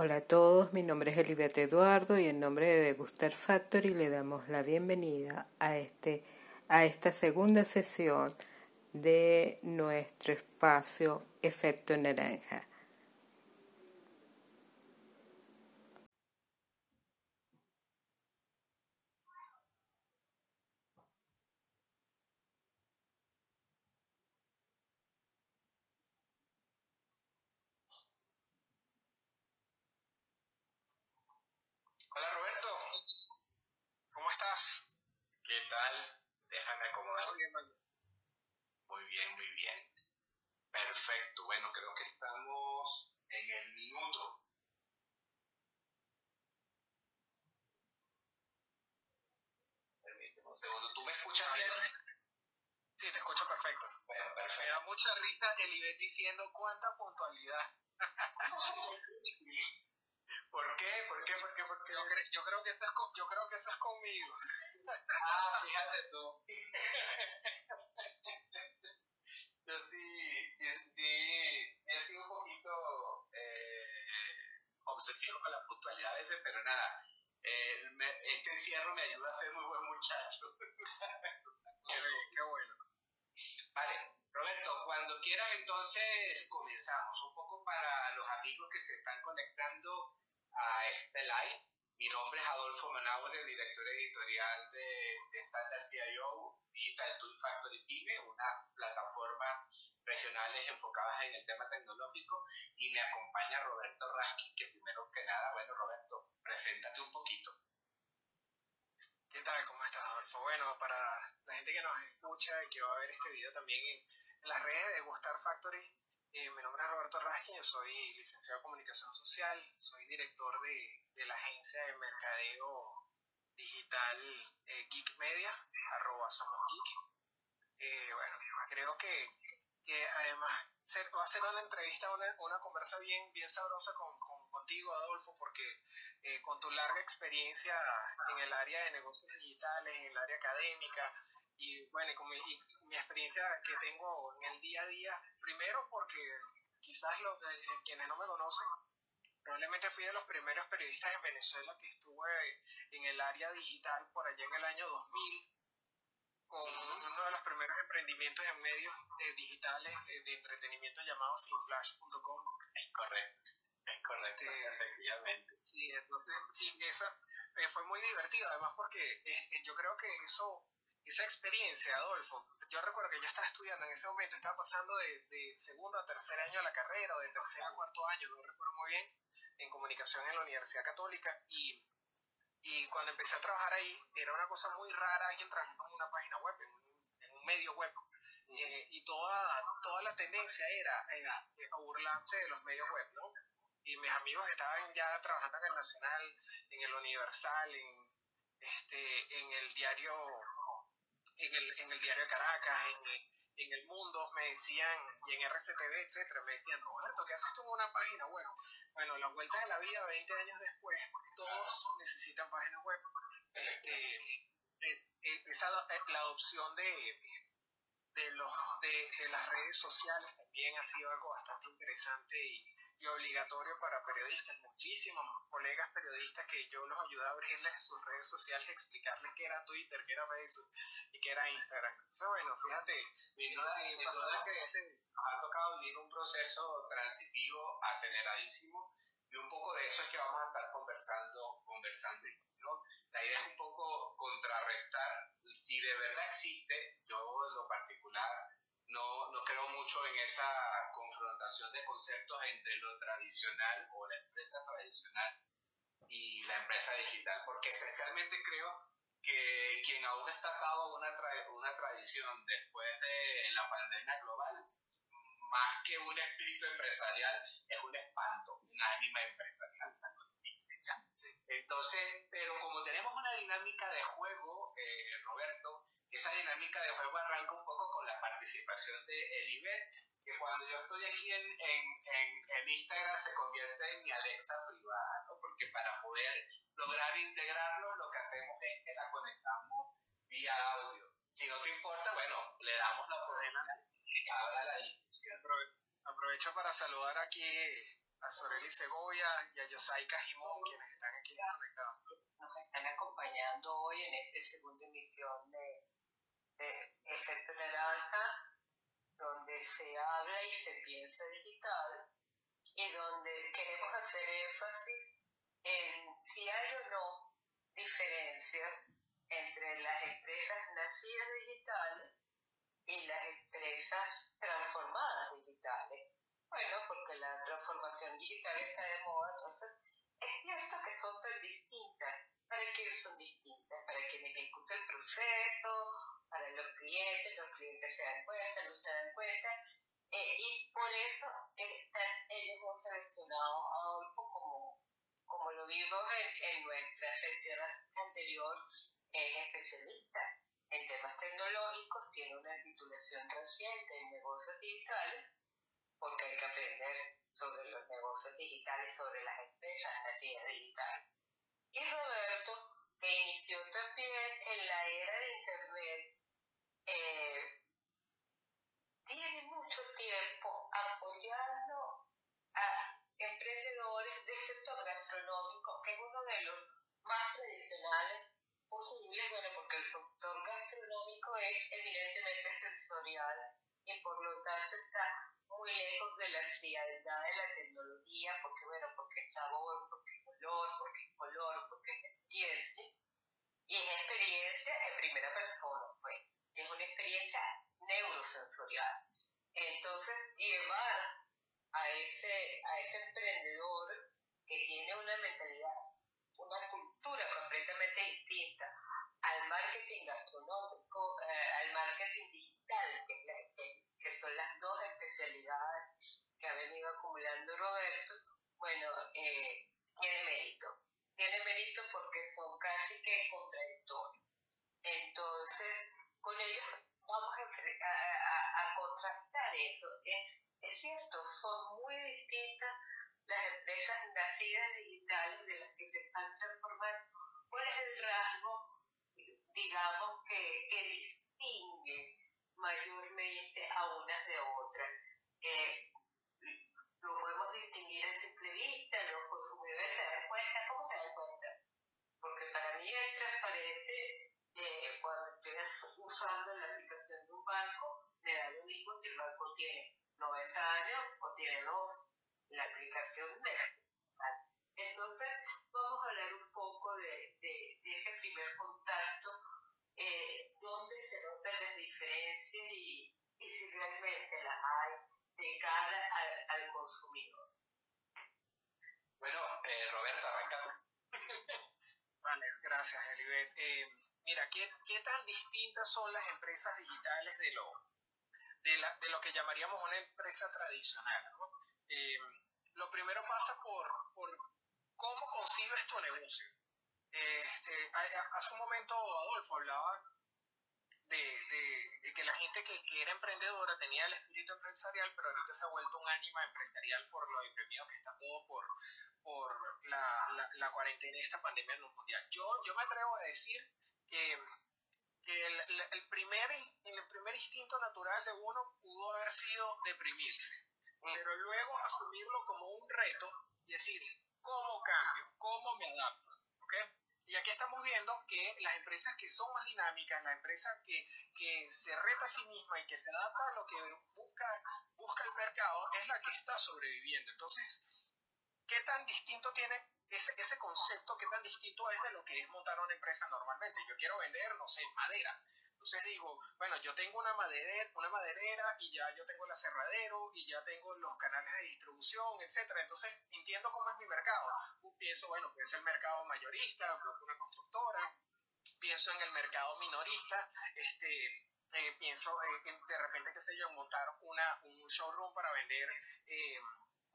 Hola a todos, mi nombre es Elibet Eduardo y en nombre de Degustar Factory le damos la bienvenida a, este, a esta segunda sesión de nuestro espacio Efecto Naranja. segundo. ¿Tú me escuchas bien? Sí, te escucho perfecto. Bueno, perfecto. Me da mucha risa el Ivette diciendo cuánta puntualidad. ¿Por qué? ¿Por qué? ¿Por qué? ¿Por qué? Yo, cre yo, creo que estás con, yo creo que estás conmigo. ah, fíjate tú. yo sí, sí, sí, sí he sido un poquito eh, obsesivo con la puntualidad a veces, pero nada, eh, este encierro me ayuda a ser muy buen muchacho. qué, bueno. Roberto, cuando quieras entonces comenzamos. Un poco para los amigos que se están conectando a este live. Mi nombre es Adolfo Manauer, director editorial de, de Standard CIO, Digital Tool Factory Pyme, una plataforma regionales enfocadas en el tema tecnológico y me acompaña Roberto Raskin, que primero que nada, bueno Roberto, preséntate un poquito. ¿Qué tal? ¿Cómo estás, Adolfo? Bueno, para la gente que nos escucha y que va a ver este video también en, las redes de Gustar Factory, eh, mi nombre es Roberto Raskin, yo soy licenciado en Comunicación Social, soy director de, de la agencia de mercadeo digital eh, Geek Media, arroba somos geek. Eh, bueno, creo que que además va a ser una entrevista, una, una conversa bien, bien sabrosa con, contigo, Adolfo, porque eh, con tu larga experiencia en el área de negocios digitales, en el área académica, y bueno, con mi, mi experiencia que tengo en el día a día, primero porque quizás los, eh, quienes no me conocen, probablemente fui de los primeros periodistas en Venezuela que estuve en el área digital por allá en el año 2000 con uno de los primeros emprendimientos en medios eh, digitales de, entretenimiento llamado sinflash.com. Es correcto, es correcto, eh, efectivamente. Sí, entonces, sí, esa eh, fue muy divertido, además porque yo creo que eso, esa experiencia, Adolfo, yo recuerdo que yo estaba estudiando en ese momento, estaba pasando de, de segundo a tercer año de la carrera, o de tercer a cuarto año, no recuerdo muy bien, en comunicación en la Universidad Católica, y y cuando empecé a trabajar ahí, era una cosa muy rara alguien trabajando en una página web, en un, medio web. Eh, y toda, toda la tendencia era eh, burlarse de los medios web, ¿no? Y mis amigos estaban ya trabajando en el Nacional, en el Universal, en, este, en el diario, en el, en el diario de Caracas, en, en el mundo me decían, y en RCTV, etcétera, me decían, Roberto, ¿qué haces tú en una página web? Bueno, las vueltas de la vida, 20 años después, todos necesitan páginas web. Este, eh, eh, esa, eh, la adopción de, de, los, de, las redes sociales también ha sido algo bastante interesante y, y, obligatorio para periodistas. Muchísimos colegas periodistas que yo los ayudé a abrirles sus redes sociales, explicarles qué era Twitter, qué era Facebook y qué era Instagram. Eso, bueno, fíjate. Sin duda, sin duda que ha tocado vivir un proceso transitivo aceleradísimo y un poco de eso es que vamos a estar conversando, conversando ¿no? La idea es un poco contrarrestar si de verdad existe, yo en lo particular no, no creo mucho en esa confrontación de conceptos entre lo tradicional o la empresa tradicional y la empresa digital, porque esencialmente creo que quien aún está atado a una, una tradición después de la pandemia global, más que un espíritu empresarial, es un espanto, un ánima empresarial. Entonces, pero como tenemos una dinámica de juego, eh, Roberto, esa dinámica de juego arranca un poco con la participación de Elibet, que cuando yo estoy aquí en, en, Instagram se convierte en mi Alexa privada, ¿no? Porque para poder lograr integrarlo, lo que hacemos es que la conectamos vía audio. Si no te importa, bueno, le damos la de que abra la discusión. Aprovecho para saludar aquí a Soreli Segovia y a Yosai Cajimón, quienes están aquí conectados. Nos están acompañando hoy en esta segunda emisión de, Efecto Naranja, donde se habla y se piensa digital y donde queremos hacer énfasis en si hay o no diferencia entre las empresas nacidas digitales y las empresas transformadas digitales. Bueno, porque la transformación digital está de moda, entonces es cierto que son tan distintas. ¿Para quién son distintas? Para quien ejecuta el proceso, para los clientes, los clientes se dan cuenta, no se dan cuenta, eh, y por eso están ellos seleccionados a como, como lo vimos en, en nuestra sesión anterior, es especialista en temas tecnológicos, tiene una titulación reciente en negocios digitales, porque hay que aprender sobre los negocios digitales, sobre las empresas nacidas digitales. Y Roberto, que inició también en la era de Internet, eh, tiene mucho tiempo apoyando a emprendedores del sector gastronómico, que es uno de los más tradicionales posibles, bueno, porque el sector gastronómico es evidentemente sensorial y por lo tanto está muy lejos de la frialdad de la tecnología, porque bueno, porque sabor, porque es olor, porque es color, porque es experiencia. Y es experiencia en primera persona, pues, es una experiencia neurosensorial. Entonces, llevar a ese, a ese emprendedor que tiene una mentalidad, una cultura completamente distinta al marketing gastronómico, eh, al marketing digital, que, es la, son las dos especialidades que ha venido acumulando Roberto, bueno, eh. Tiene distintas son las empresas digitales de lo, de, la, de lo que llamaríamos una empresa tradicional? ¿no? Eh, lo primero pasa por, por cómo concibes tu negocio. Este, hace un momento Adolfo hablaba de, que la gente que, era emprendedora tenía el espíritu empresarial, pero ahorita se ha vuelto un ánima empresarial por lo deprimido que está todo por, por la, la, cuarentena y esta pandemia mundial. Yo, yo me atrevo a decir que, que el, el, primer, el primer instinto natural de uno pudo haber sido deprimirse, pero luego asumirlo como un reto y decir, ¿cómo cambio? ¿Cómo me adapto? ¿Okay? Y aquí estamos viendo que las empresas que son más dinámicas, la empresa que, que se reta a sí misma y que se adapta a lo que busca, busca el mercado, es la que está sobreviviendo. Entonces, ¿qué tan distinto tiene ese, ese concepto, qué tan distinto es de lo que es montar una empresa normalmente? Yo quiero vender, no sé, madera. Entonces digo, bueno, yo tengo una maderera, una maderera y ya yo tengo el aserradero y ya tengo los canales de distribución, etcétera. Entonces entiendo cómo es mi mercado. Pienso, bueno, pienso en el mercado mayorista, una constructora, pienso en el mercado minorista, este, eh, pienso eh, de repente que se yo montar una, un showroom para vender eh,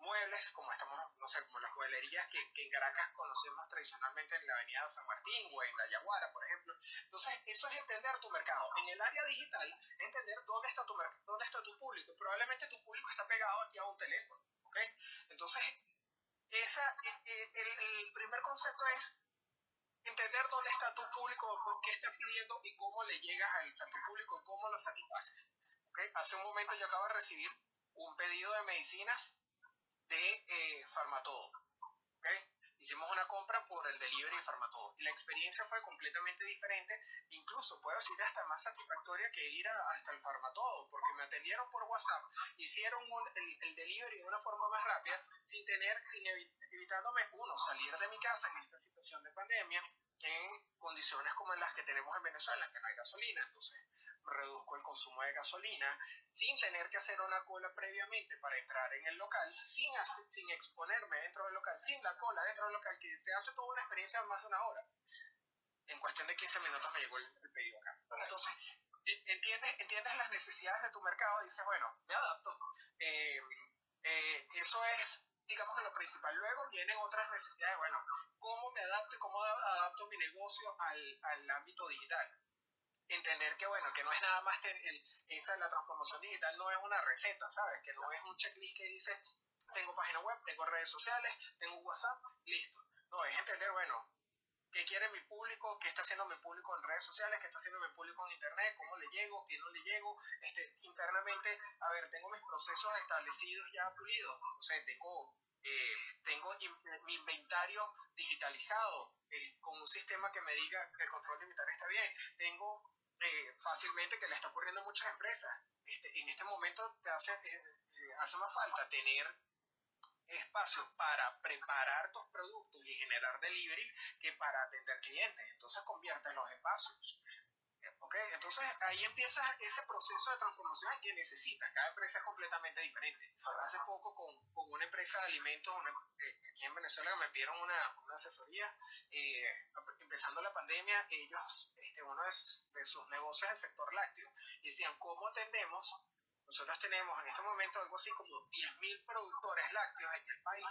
muebles, como estamos, no sé, como las mueblerías que, en Caracas conocemos tradicionalmente en la avenida San Martín o en la Yaguara, por ejemplo. Entonces, eso es entender tu mercado. En el área digital, entender dónde está tu dónde está tu público. Probablemente tu público está pegado aquí a un teléfono, ¿ok? Entonces, esa, e, e, el, el primer concepto es entender dónde está tu público, qué está pidiendo y cómo le llegas a, a tu público cómo lo satisfaces. ¿okay? Hace un momento yo acabo de recibir un pedido de medicinas de eh, Farmatodo. ¿okay? Hicimos una compra por el delivery de Farmatodo. Y la experiencia fue completamente diferente, incluso puedo decir hasta más satisfactoria que ir hasta el Farmatodo, porque me atendieron por WhatsApp, hicieron el, el, delivery de una forma más rápida, sin tener, evitándome, uno, salir de mi casa en esta de pandemia, en condiciones como en las que tenemos en Venezuela, que no hay gasolina, entonces reduzco el consumo de gasolina, sin tener que hacer una cola previamente para entrar en el local, sin, sin exponerme dentro del local, sin la cola dentro del local, que te hace toda una experiencia de más de una hora. En cuestión de 15 minutos me llegó el, pedido acá. Entonces, entiendes, entiendes las necesidades de tu mercado y dices, bueno, me adapto. Eh, eh, eso es, digamos, lo principal. Luego vienen otras necesidades, bueno, cómo me adapto y cómo adapto mi negocio al, al ámbito digital entender que bueno, que no es nada más que el, esa la transformación digital no es una receta, ¿sabes? Que no es un checklist que dice, tengo página web, tengo redes sociales, tengo WhatsApp, listo. No, es entender, bueno, qué quiere mi público, qué está haciendo mi público en redes sociales, qué está haciendo mi público en internet, cómo le llego, qué no le llego, este, internamente, a ver, tengo mis procesos establecidos ya pulidos, o sea, tengo eh, tengo mi inventario digitalizado eh, con un sistema que me diga que el control de inventario está bien. Tengo eh, fácilmente que le está ocurriendo a muchas empresas. Este, en este momento te hace, hace más falta tener espacio para preparar tus productos y generar delivery que para atender clientes. Entonces conviertes los espacios entonces ahí empieza ese proceso de transformación que necesitas. Cada empresa es completamente diferente. Hace poco con, con una empresa de alimentos, eh, aquí en Venezuela me pidieron una, una asesoría, eh, empezando la pandemia, ellos, este, uno de, de sus negocios es el sector lácteo, y decían, ¿cómo atendemos? Nosotros tenemos en este momento algo así como 10.000 productores lácteos en el país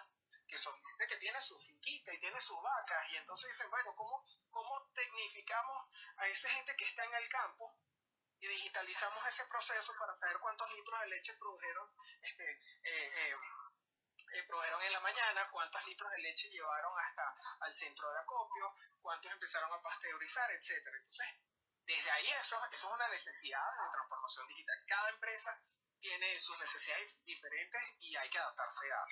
que son que tiene su finquita y tiene sus vacas, y entonces dicen, bueno, ¿cómo, ¿cómo tecnificamos a esa gente que está en el campo y digitalizamos ese proceso para saber cuántos litros de leche produjeron, este, eh, eh, eh, produjeron en la mañana, cuántos litros de leche llevaron hasta al centro de acopio, cuántos empezaron a pasteurizar, etcétera. Entonces, desde ahí eso, eso es una necesidad de transformación digital. Cada empresa tiene sus necesidades diferentes y hay que adaptarse a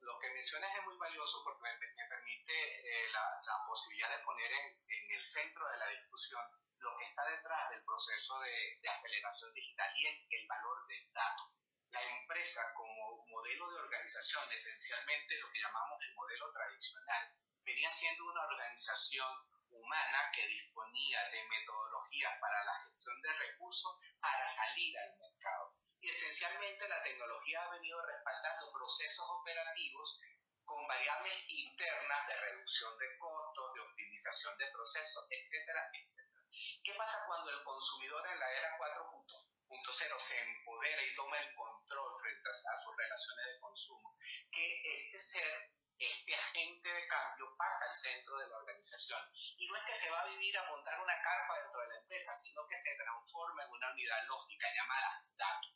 lo que mencionas es muy valioso porque me, permite eh, la, posibilidad de poner en, el centro de la discusión lo que está detrás del proceso de, aceleración digital y es el valor del dato. La empresa como modelo de organización, esencialmente lo que llamamos el modelo tradicional, venía siendo una organización humana que disponía de metodologías para la gestión de recursos para salir al mercado y esencialmente la tecnología ha venido respaldando procesos operativos con variables internas de reducción de costos, de optimización de procesos, etcétera, etcétera. ¿Qué pasa cuando el consumidor en la era 4.0 se empodera y toma el control frente a, sus relaciones de consumo? Que este ser este agente de cambio pasa al centro de la organización. Y no es que se va a vivir a montar una carpa dentro de la empresa, sino que se transforma en una unidad lógica llamada datos.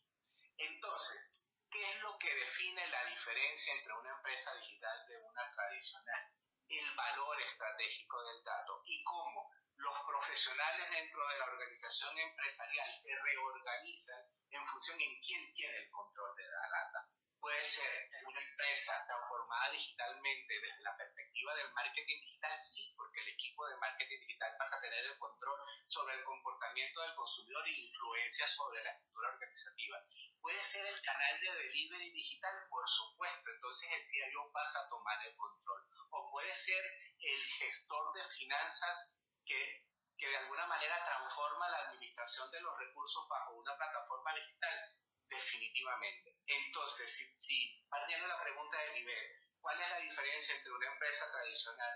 Entonces, ¿qué es lo que define la diferencia entre una empresa digital de una tradicional? El valor estratégico del dato y cómo los profesionales dentro de la organización empresarial se reorganizan en función en quién tiene el control de la data puede ser una empresa transformada digitalmente desde la perspectiva del marketing digital, sí, porque el equipo de marketing digital pasa a tener el control sobre el comportamiento del consumidor y influencia sobre la cultura organizativa. Puede ser el canal de delivery digital, por supuesto, entonces el CIO pasa a tomar el control. O puede ser el gestor de finanzas que que de alguna manera transforma la administración de los recursos bajo una plataforma digital definitivamente. Entonces, si, si partiendo de la pregunta de nivel, ¿cuál es la diferencia entre una empresa tradicional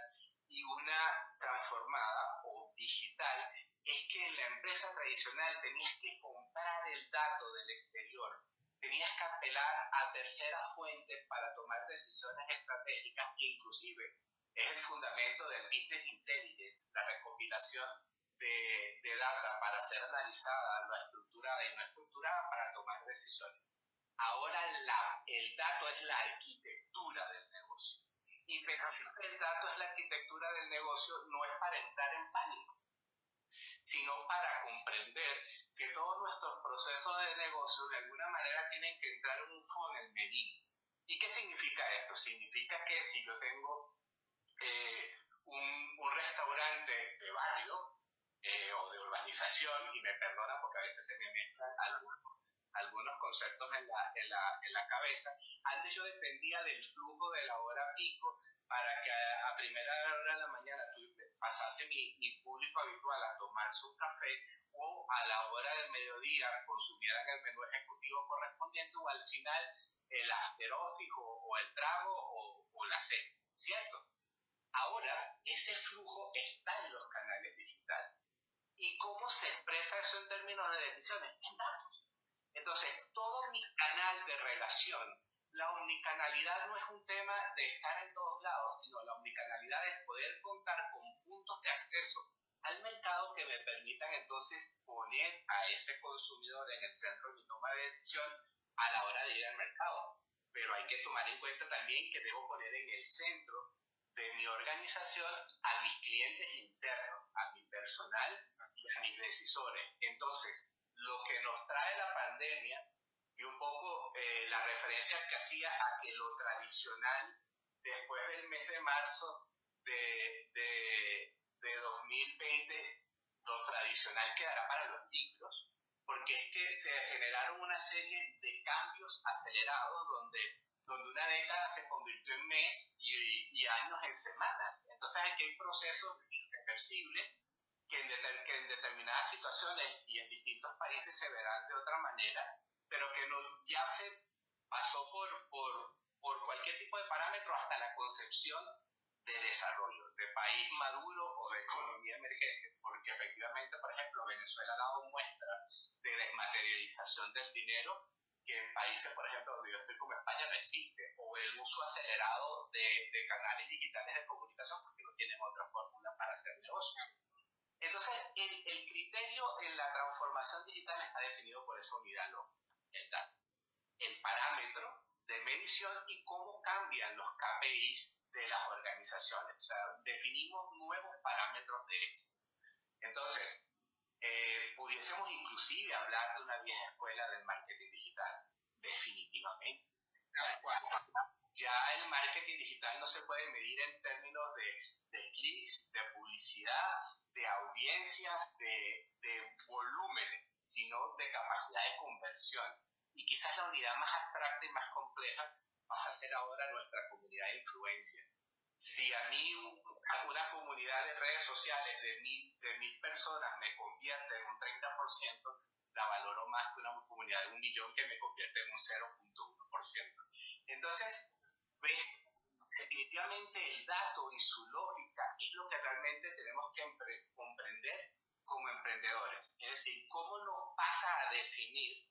y una transformada o digital? Es que en la empresa tradicional tenías que comprar el dato del exterior, tenías que apelar a terceras fuentes para tomar decisiones estratégicas e inclusive es el fundamento del business intelligence, la recopilación de, de data para ser analizada, lo estructurada y no estructurada para tomar decisiones. Ahora la, el dato es la arquitectura del negocio. Y pensar que el dato es la arquitectura del negocio no es para entrar en pánico, sino para comprender que todos nuestros procesos de negocio de alguna manera tienen que entrar en un funnel medido. ¿Y qué significa esto? Significa que si yo tengo eh, un, un, restaurante de barrio eh, o de urbanización, y me perdona porque a veces se me mezclan algunos, algunos conceptos en la, en, la, en la cabeza, antes yo dependía del flujo de la hora pico para que a, primera hora de la mañana pasase mi, mi, público habitual a tomarse un café o a la hora del mediodía consumieran el menú ejecutivo correspondiente o al final el after office o, el trago o, o la cena, ¿cierto? Ahora, ese flujo está en los canales digitales. ¿Y cómo se expresa eso en términos de decisiones? En datos. Entonces, todo mi canal de relación, la omnicanalidad no es un tema de estar en todos lados, sino la omnicanalidad es poder contar con puntos de acceso al mercado que me permitan entonces poner a ese consumidor en el centro de mi toma de decisión a la hora de ir al mercado. Pero hay que tomar en cuenta también que debo poner en el centro de mi organización a mis clientes internos, a mi personal y a mis decisores. Entonces, lo que nos trae la pandemia y un poco eh, la referencia que hacía a que lo tradicional, después del mes de marzo de, de, de 2020, lo tradicional quedará para los libros, porque es que se generaron una serie de cambios acelerados donde, donde una década se convirtió en mes y, y años en semanas. Entonces aquí hay procesos irreversibles que en, que en, determinadas situaciones y en distintos países se verán de otra manera, pero que no, ya se pasó por, por, por cualquier tipo de parámetro hasta la concepción de desarrollo, de país maduro o de economía emergente, porque efectivamente, por ejemplo, Venezuela ha dado muestra de desmaterialización del dinero que en países, por ejemplo, donde yo estoy como España no existe, o el uso acelerado de, de canales digitales de comunicación porque no tienen otra fórmula para hacer negocio. Entonces, el, el criterio en la transformación digital está definido por esa unidad lógica, el dato, el parámetro de medición y cómo cambian los KPIs de las organizaciones. O sea, definimos nuevos parámetros de éxito. Entonces, eh, pudiésemos inclusive hablar de una vieja escuela del marketing digital, definitivamente. Ya el marketing digital no se puede medir en términos de, de clics, de publicidad, de audiencias, de, de volúmenes, sino de capacidad de conversión. Y quizás la unidad más abstracta y más compleja pasa a ser ahora nuestra comunidad de influencia. Si a mí una comunidad de redes sociales de mil, de mil personas me convierte en un 30%, la valoro más que una comunidad de un millón que me convierte en un 0.1%. Entonces, definitivamente el dato y su lógica es lo que realmente tenemos que comprender como emprendedores. Es decir, cómo nos pasa a definir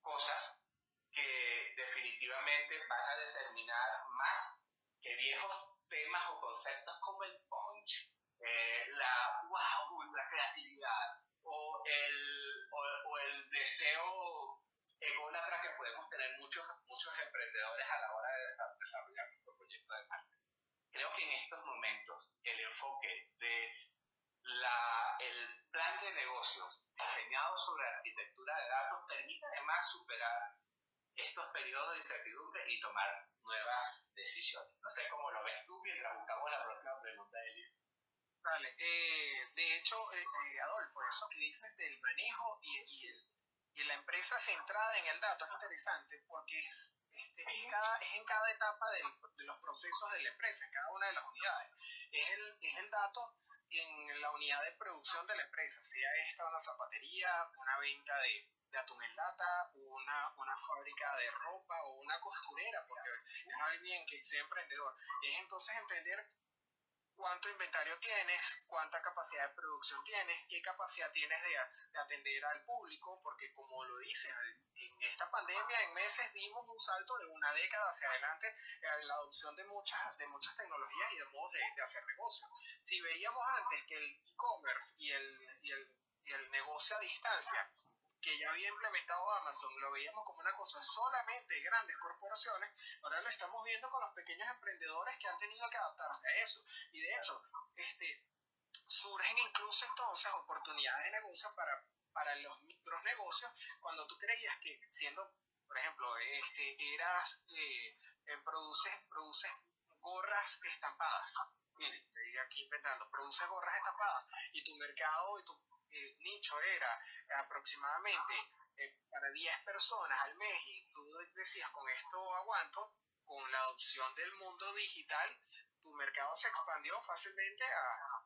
cosas que definitivamente van a determinar más que viejos temas o conceptos como el punch, eh, la wow, ultra creatividad o el, o, el deseo ególatra que podemos tener muchos, muchos emprendedores a la hora de desarrollar nuestro proyecto de marketing. Creo que en estos momentos el enfoque de la, el plan de negocios diseñado sobre arquitectura de datos permite además superar estos periodos de incertidumbre y tomar nuevas decisiones. No sé cómo lo ves tú mientras buscamos la próxima pregunta, Elio. Vale, eh, de hecho, eh, eh, Adolfo, eso que dices del manejo y, y, el, y, la empresa centrada en el dato es interesante porque es, este, es, cada, es en cada etapa del, de los procesos de la empresa, en cada una de las unidades. Es el, es el dato en la unidad de producción de la empresa, sea esta una zapatería, una venta de de atún en lata, una, una fábrica de ropa o una costurera, porque es alguien que esté emprendedor. Es entonces entender cuánto inventario tienes, cuánta capacidad de producción tienes, qué capacidad tienes de, de, atender al público, porque como lo dices, en esta pandemia en meses dimos un salto de una década hacia adelante en la adopción de muchas, de muchas tecnologías y de modos de, de hacer negocio. Si veíamos antes que el e-commerce y el, y, el, y el negocio a distancia que ya había implementado Amazon, lo veíamos como una cosa solamente de grandes corporaciones, ahora lo estamos viendo con los pequeños emprendedores que han tenido que adaptarse a eso. Y de hecho, este, surgen incluso entonces oportunidades de negocio para, para los micronegocios cuando tú creías que siendo por ejemplo, este, eras eh, produces, produces gorras estampadas. Estoy aquí inventando, produces gorras estampadas y tu mercado y tu eh, nicho era aproximadamente eh, para 10 personas al mes y tú decías con esto aguanto, con la adopción del mundo digital, tu mercado se expandió fácilmente a,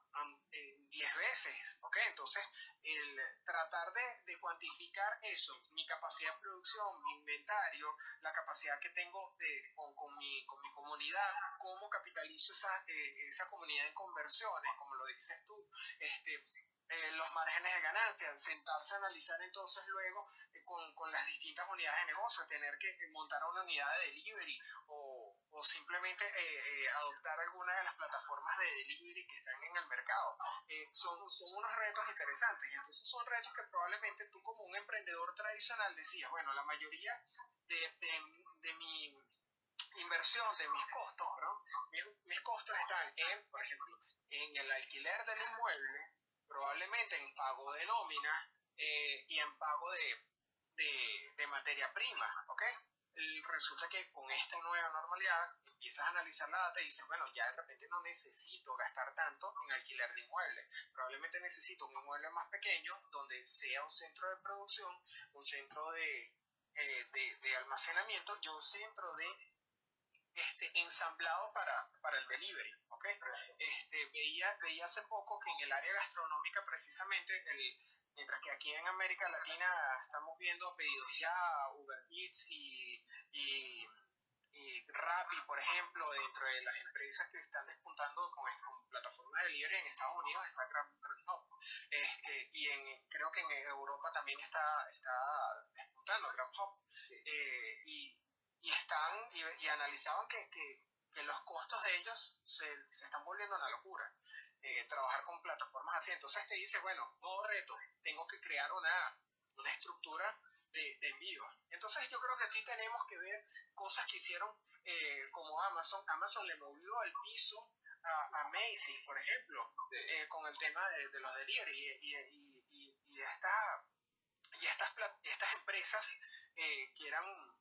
10 veces, ¿ok? Entonces, el tratar de, cuantificar eso, mi capacidad de producción, mi inventario, la capacidad que tengo de, con, mi, con mi comunidad, cómo capitalizo esa, eh, esa comunidad en conversiones, como lo dices tú, este, eh, los márgenes de ganancia, sentarse a analizar entonces luego eh, con, con, las distintas unidades de negocio, tener que montar una unidad de delivery o, o simplemente eh, adoptar alguna de las plataformas de delivery que están en el mercado. son, son unos retos interesantes y entonces son retos que probablemente tú como un emprendedor tradicional decías, bueno, la mayoría de, de, de mi inversión, de mis costos, ¿no? mis, mis costos están en, por ejemplo, en el alquiler del inmueble, probablemente en pago de nómina eh, y en pago de, de, materia prima, ¿ok? resulta que con esta nueva normalidad empiezas a analizar la data y dices, bueno, ya de repente no necesito gastar tanto en alquiler de inmuebles. Probablemente necesito un inmueble más pequeño donde sea un centro de producción, un centro de, eh, de, de almacenamiento y un centro de este, ensamblado para, para el delivery. ¿okay? Este, veía, veía hace poco que en el área gastronómica precisamente, el, mientras que aquí en América Latina estamos viendo pedidos ya, Uber Eats y, y, y Rappi, por ejemplo, dentro de las empresas que están despuntando con, con plataformas de delivery en Estados Unidos está GrabHub. Este, y en, creo que en Europa también está, está despuntando GrabHub. Eh, y y están y, analizaban que, que, los costos de ellos se, se están volviendo una locura. Eh, trabajar con plataformas así. Entonces te dice, bueno, todo reto, tengo que crear una, una estructura de, de, envío. Entonces yo creo que sí tenemos que ver cosas que hicieron eh, como Amazon. Amazon le movió al piso a, a Macy, por ejemplo, eh, con el tema de, de los delivery y, y, y, y, esta, y estas, estas empresas que eran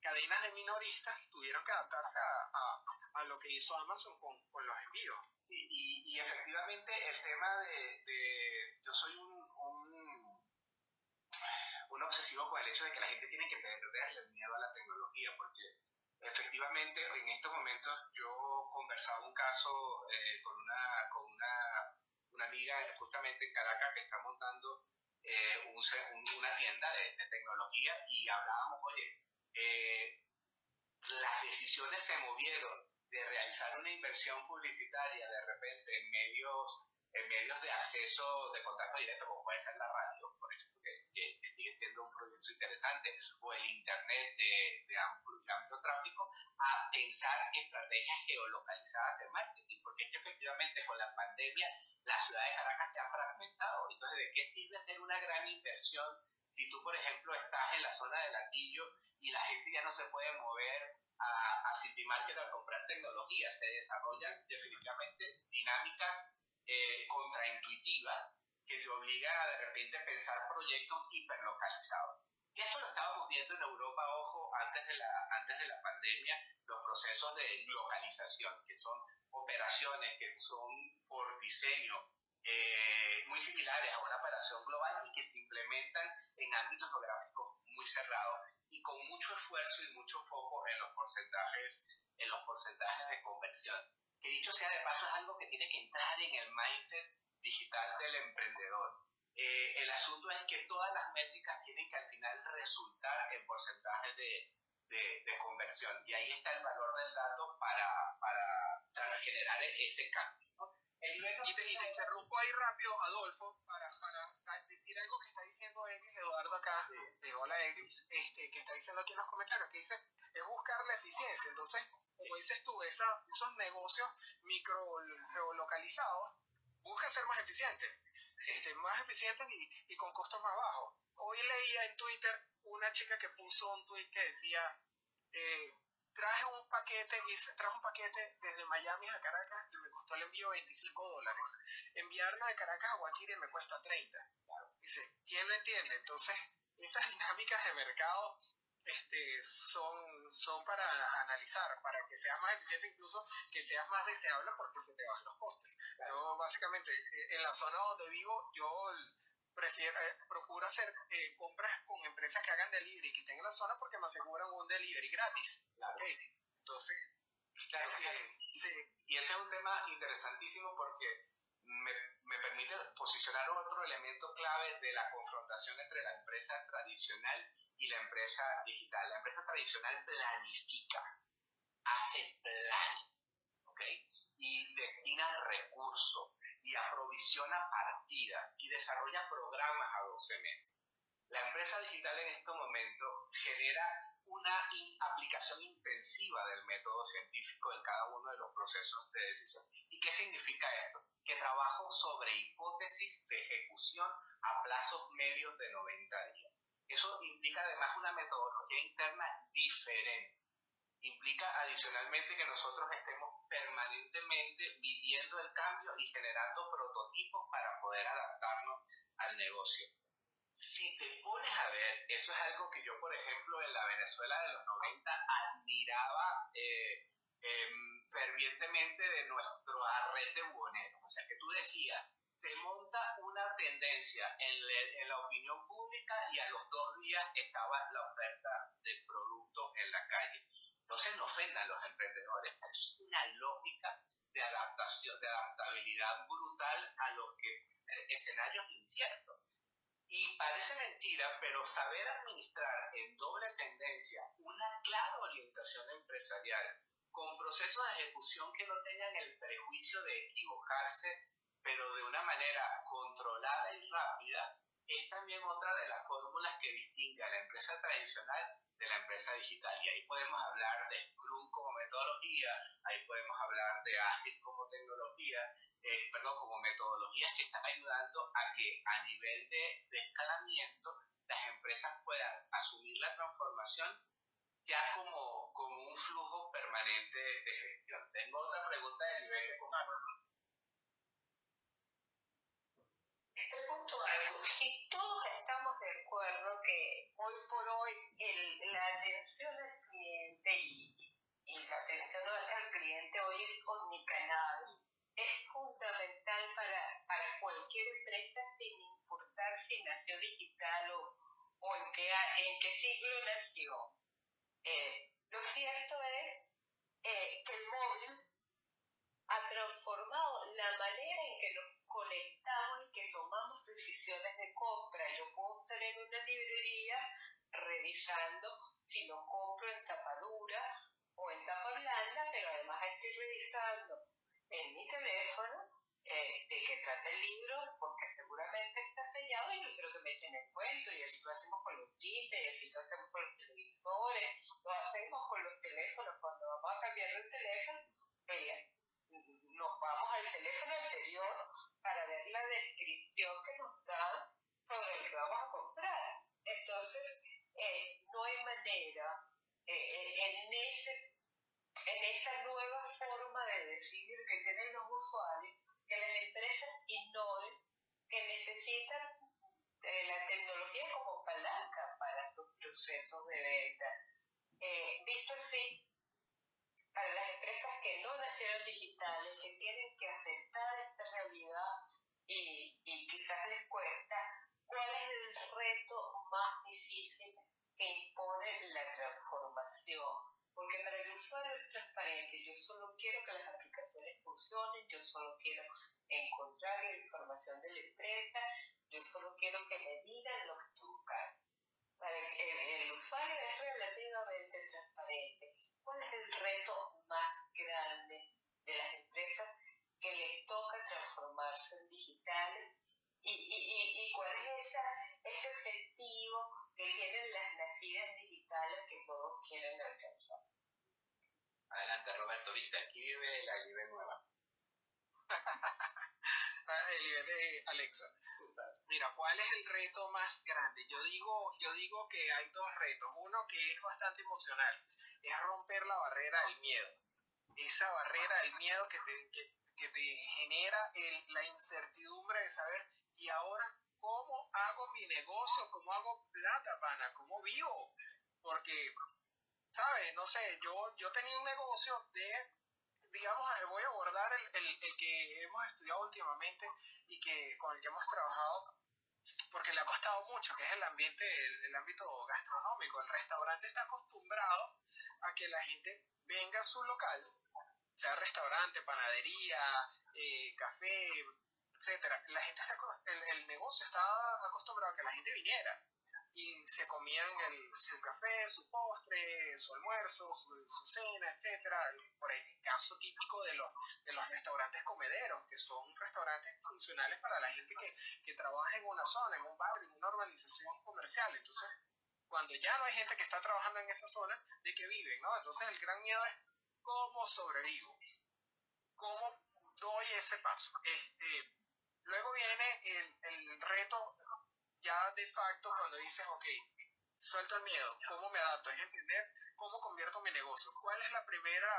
cadenas de minoristas tuvieron que adaptarse a, a, lo que hizo Amazon con, con los envíos. Y, y, efectivamente el tema de, de yo soy un, un, un, obsesivo con el hecho de que la gente tiene que perderle el miedo a la tecnología, porque efectivamente en estos momentos yo conversaba un caso eh, con, una, con una, una amiga justamente en Caracas que está montando eh, un, una tienda de, de tecnología y hablábamos, oye, eh, las decisiones se movieron de realizar una inversión publicitaria de repente en medios, en medios de acceso de contacto directo, como puede ser la radio, por ejemplo, que, sigue siendo un proyecto interesante, o el Internet de, de, amplio, tráfico, a pensar estrategias geolocalizadas de marketing, porque es que efectivamente con la pandemia la ciudad de Caracas se ha fragmentado. Entonces, ¿de qué sirve hacer una gran inversión si tú, por ejemplo, estás en la zona de Latillo y la gente ya no se puede mover a, a City Market a comprar tecnología. Se desarrollan definitivamente dinámicas eh, contraintuitivas que te obligan a de repente pensar proyectos hiperlocalizados. Esto lo estábamos viendo en Europa, ojo, antes de la, antes de la pandemia, los procesos de localización, que son operaciones que son por diseño eh, muy similares a una operación global y que se implementan en ámbitos geográficos muy cerrados y con mucho esfuerzo y mucho foco en los porcentajes, en los porcentajes de conversión. Que dicho sea de paso es algo que tiene que entrar en el mindset digital del emprendedor. Eh, el asunto es que todas las métricas tienen que al final resultar en porcentajes de, de, de conversión y ahí está el valor del dato para, para, para generar ese cambio. Y te, y te, interrumpo ahí rápido, Adolfo, para, para diciendo Eglis Eduardo acá, de Hola Eglis, este, que está diciendo aquí en los comentarios, que dice, es buscar la eficiencia. Entonces, como dices tú, esa, esos negocios micro geolocalizados buscan ser más eficientes, este, más eficientes y, y con costos más bajos. Hoy leía en Twitter una chica que puso un tweet que decía, eh, traje un paquete, y traje un paquete desde Miami a Caracas y me costó el envío 25 dólares. Enviarlo de Caracas a Guatire me cuesta 30. Dice, ¿quién lo entiende? Entonces, estas dinámicas de mercado este, son, son para analizar, para que seas más eficiente, incluso que seas más deseable porque te bajan los costes. Yo básicamente, en la zona donde vivo, yo prefiero, eh, procuro hacer eh, compras con empresas que hagan delivery, que estén en la zona porque me aseguran un delivery gratis. Entonces, claro, sí. Y ese es un tema interesantísimo porque me, me, permite posicionar otro elemento clave de la confrontación entre la empresa tradicional y la empresa digital. La empresa tradicional planifica, hace planes, ¿ok? Y destina recursos y aprovisiona partidas y desarrolla programas a 12 meses. La empresa digital en este momento genera una aplicación intensiva del método científico en cada uno de los procesos de decisión. ¿Y qué significa esto? Que trabajo sobre hipótesis de ejecución a plazos medios de 90 días. Eso implica además una metodología interna diferente. Implica adicionalmente que nosotros estemos permanentemente viviendo el cambio y generando prototipos para poder adaptarnos al negocio. Si te pones a ver, eso es algo que yo, por ejemplo, en la Venezuela de los 90 admiraba eh, em, fervientemente de nuestro red de buhoneros. O sea, que tú decías, se monta una tendencia en, la opinión pública y a los dos días estaba la oferta del producto en la calle. No se nos ofendan los emprendedores, es una lógica de adaptación, de adaptabilidad brutal a los que eh, escenarios inciertos. Y parece mentira, pero saber administrar en doble tendencia una clara orientación empresarial con procesos de ejecución que no tengan el prejuicio de equivocarse pero de una manera controlada y rápida, es también otra de las fórmulas que distingue a la empresa tradicional de la empresa digital. Y ahí podemos hablar de Scrum como metodología, ahí podemos hablar de Agile como tecnología, eh, perdón, como metodologías que están ayudando a que a nivel de, escalamiento las empresas puedan asumir la transformación ya como, como un flujo permanente de gestión. Tengo otra pregunta de nivel de pregunto algo. Si todos estamos de acuerdo que hoy por hoy el, la atención al cliente y, y la atención al cliente hoy es omnicanal, es fundamental para, para cualquier empresa sin importar si nació digital o, o en, qué, en qué siglo nació. Eh, lo cierto es eh, que el móvil ha transformado la manera en que nos conectamos y que tomamos decisiones de compra. Yo puedo estar en una librería revisando si lo compro en tapadura o en tapa blanda, pero además estoy revisando en mi teléfono eh, de qué trata el libro, porque seguramente está sellado y no quiero que me echen el cuento, y así lo hacemos con los tintes, y así lo hacemos con los televisores, lo hacemos con los teléfonos, cuando vamos a cambiar de teléfono, así, para las empresas que no nacieron digitales, que tienen que aceptar esta realidad y, y quizás les cuesta, ¿cuál es el reto más difícil que impone la transformación? Porque para el usuario es transparente, yo solo quiero que las aplicaciones funcionen, yo solo quiero encontrar la información de la empresa, yo solo quiero que me digan lo que estoy buscando. Para el, el usuario es relativamente ese objetivo que tienen las nacidas digitales que todos quieren alcanzar? Adelante, Roberto, viste, aquí vive la IBE nueva. Ah, el IBE de Alexa. Mira, ¿cuál es el reto más grande? Yo digo, yo digo que hay dos retos. Uno que es bastante emocional, es romper la barrera del miedo. Esa barrera del miedo que te, que, te genera la incertidumbre de saber, ¿y ahora hago mi negocio? ¿Cómo hago plata, pana? ¿Cómo vivo? porque, ¿sabes? No sé, yo, yo tenía un negocio de, digamos, eh, voy a abordar el, el, el que hemos estudiado últimamente y que con el que hemos trabajado porque le ha costado mucho, que es el ambiente, el, ámbito gastronómico. El restaurante está acostumbrado a que la gente venga a su local, sea restaurante, panadería, eh, café, etcétera. La gente el, el negocio está acostumbrado a que la gente viniera y se comían el, su café, su postre, su almuerzo, su, cena, etcétera, por el caso típico de los, de los restaurantes comederos, que son restaurantes funcionales para la gente que, que trabaja en una zona, en un barrio, en una urbanización comercial. Entonces, cuando ya no hay gente que está trabajando en esa zona, ¿de qué viven? ¿no? Entonces, el gran miedo es cómo sobrevivo, cómo doy ese paso. Este, luego viene el, el reto ya de facto cuando dices, ok, suelto el miedo, ¿cómo me adapto? Es entender cómo convierto mi negocio. ¿Cuál es la primera,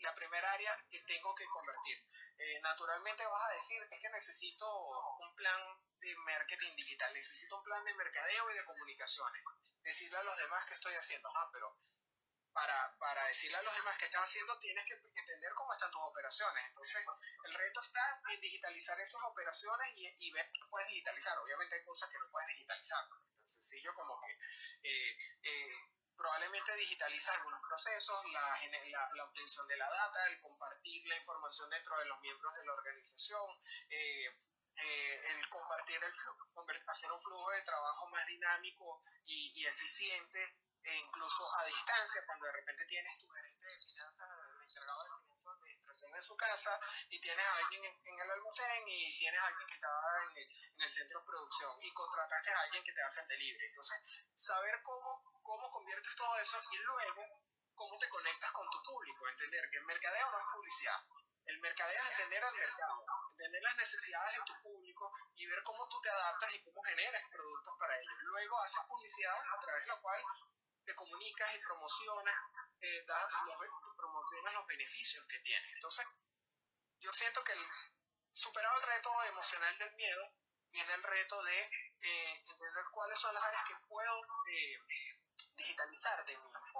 la primera área que tengo que convertir? Eh, naturalmente vas a decir, es que necesito un plan de marketing digital, necesito un plan de mercadeo y de comunicaciones. Decirle a los demás que estoy haciendo, ah, pero para, para decirle a los demás que están haciendo, tienes que entender cómo están tus operaciones. Entonces, el reto está en digitalizar esas operaciones y, y ver qué puedes digitalizar. Obviamente hay cosas que no puedes digitalizar, es tan sencillo como que eh, eh, probablemente digitalizar algunos procesos, la, la, la, obtención de la data, el compartir la información dentro de los miembros de la organización, eh, el compartir, el, hacer un flujo de trabajo más dinámico y, y eficiente e incluso a distancia, cuando de repente tienes tu gerente de finanzas, el encargado de finanzas de administración en su casa, y tienes a alguien en, el almacén y tienes a alguien que está en el, en el, centro de producción y contrataste a alguien que te hace el delivery. Entonces, saber cómo, cómo conviertes todo eso y luego cómo te conectas con tu público, entender que el mercadeo no es publicidad. El mercadeo es entender al mercado, entender las necesidades de tu público y ver cómo tú te adaptas y cómo generas productos para ellos. Luego haces publicidad a través de la cual te comunicas y promocionas, eh, das, los, promocionas los beneficios que tiene. Entonces, yo siento que el, superado el reto emocional del miedo, viene el reto de eh, entender cuáles son las áreas que puedo eh, digitalizar de, de, mis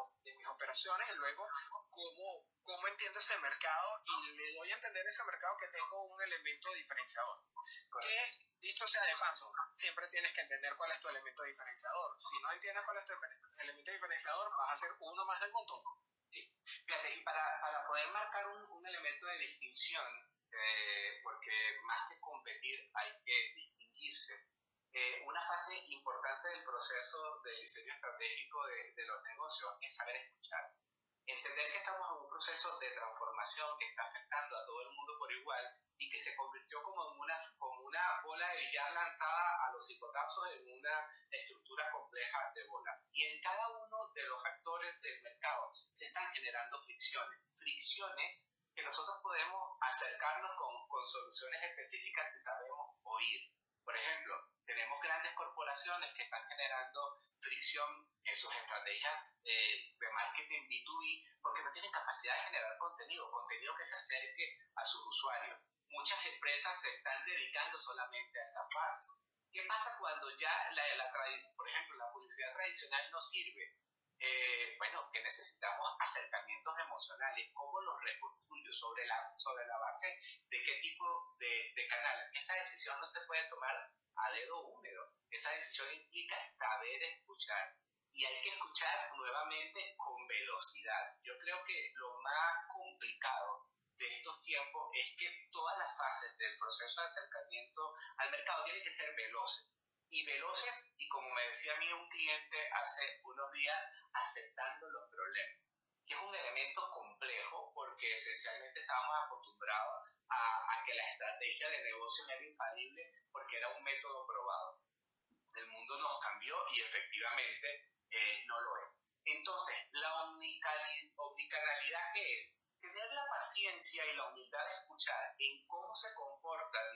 operaciones y luego cómo, cómo entiendo ese mercado y le doy a entender a este mercado que tengo un elemento diferenciador. Que dicho sea de paso, siempre tienes que entender cuál es tu elemento diferenciador. Si no entiendes cuál es tu elemento diferenciador, vas a ser uno más del montón. Sí, fíjate, y para, para poder marcar un, un elemento de distinción, eh, porque más que competir hay que distinguirse, eh, una fase importante del proceso de diseño estratégico de, de los negocios es saber escuchar. Entender que estamos en un proceso de transformación que está afectando a todo el mundo por igual y que se convirtió como en una, como una bola de billar lanzada a los psicotazos en una estructura compleja de bolas. Y en cada uno de los actores del mercado se están generando fricciones, fricciones que nosotros podemos acercarnos con, con soluciones específicas si sabemos oír. Por ejemplo, tenemos grandes corporaciones que están generando fricción en sus estrategias eh, de marketing B2B porque no tienen capacidad de generar contenido, contenido que se acerque a sus usuarios muchas empresas se están dedicando solamente a esa fase. ¿Qué pasa cuando ya la, la por ejemplo, la publicidad tradicional no sirve? Eh, bueno, que necesitamos acercamientos emocionales, ¿cómo los reconstruyo sobre la, sobre la base de qué tipo de, de canal? Esa decisión no se puede tomar a dedo húmedo, esa decisión implica saber escuchar y hay que escuchar nuevamente con velocidad. Yo creo que lo más complicado de estos tiempos es que todas las fases del proceso de acercamiento al mercado tienen que ser veloces. Y veloces, y como me decía a mí un cliente hace unos días, aceptando los problemas, es un elemento complejo porque esencialmente estábamos acostumbrados a, que la estrategia de negocio era infalible porque era un método probado. El mundo nos cambió y efectivamente eh, no lo es. Entonces, la omnicanalidad que es tener la paciencia y la humildad de escuchar en cómo se comporta nuestro mercado,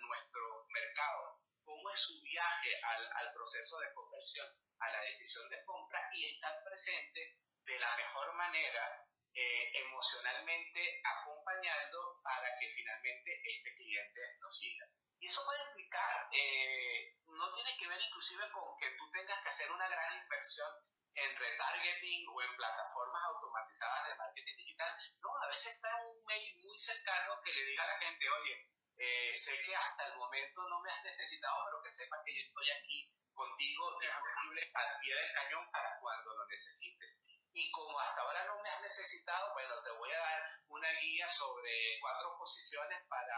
cómo es su viaje al, al proceso de conversión, a la decisión de compra y estar presente de la mejor manera eh, emocionalmente acompañando para que finalmente este cliente nos siga. Y eso puede implicar, eh, no tiene que ver inclusive con que tú tengas que hacer una gran inversión en retargeting o en plataformas automatizadas de marketing digital. No, a veces está un mail muy cercano que le diga a la gente, oye, eh, sé que hasta el momento no me has necesitado, pero que sepas que yo estoy aquí contigo disponible al pie del cañón para cuando lo necesites. Y como hasta ahora no me has necesitado, bueno, te voy a dar una guía sobre cuatro posiciones para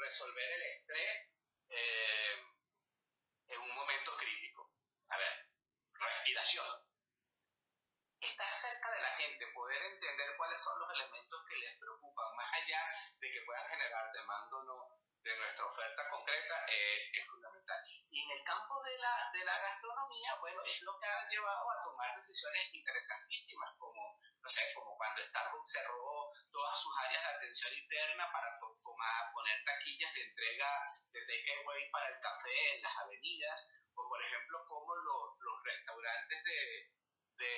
resolver el estrés eh, en un momento crítico. A ver, respiraciones. Estar cerca de la gente, poder entender cuáles son los elementos que les preocupan, más allá de que puedan generar demanda o no de nuestra oferta concreta, eh, es fundamental. Y en el campo de la, de la gastronomía, bueno, es lo que ha llevado a tomar decisiones interesantísimas, como, no sé, como cuando Starbucks cerró todas sus áreas de atención interna para tomar, poner taquillas de entrega de takeaway para el café en las avenidas, o por ejemplo, como los, los restaurantes de, de,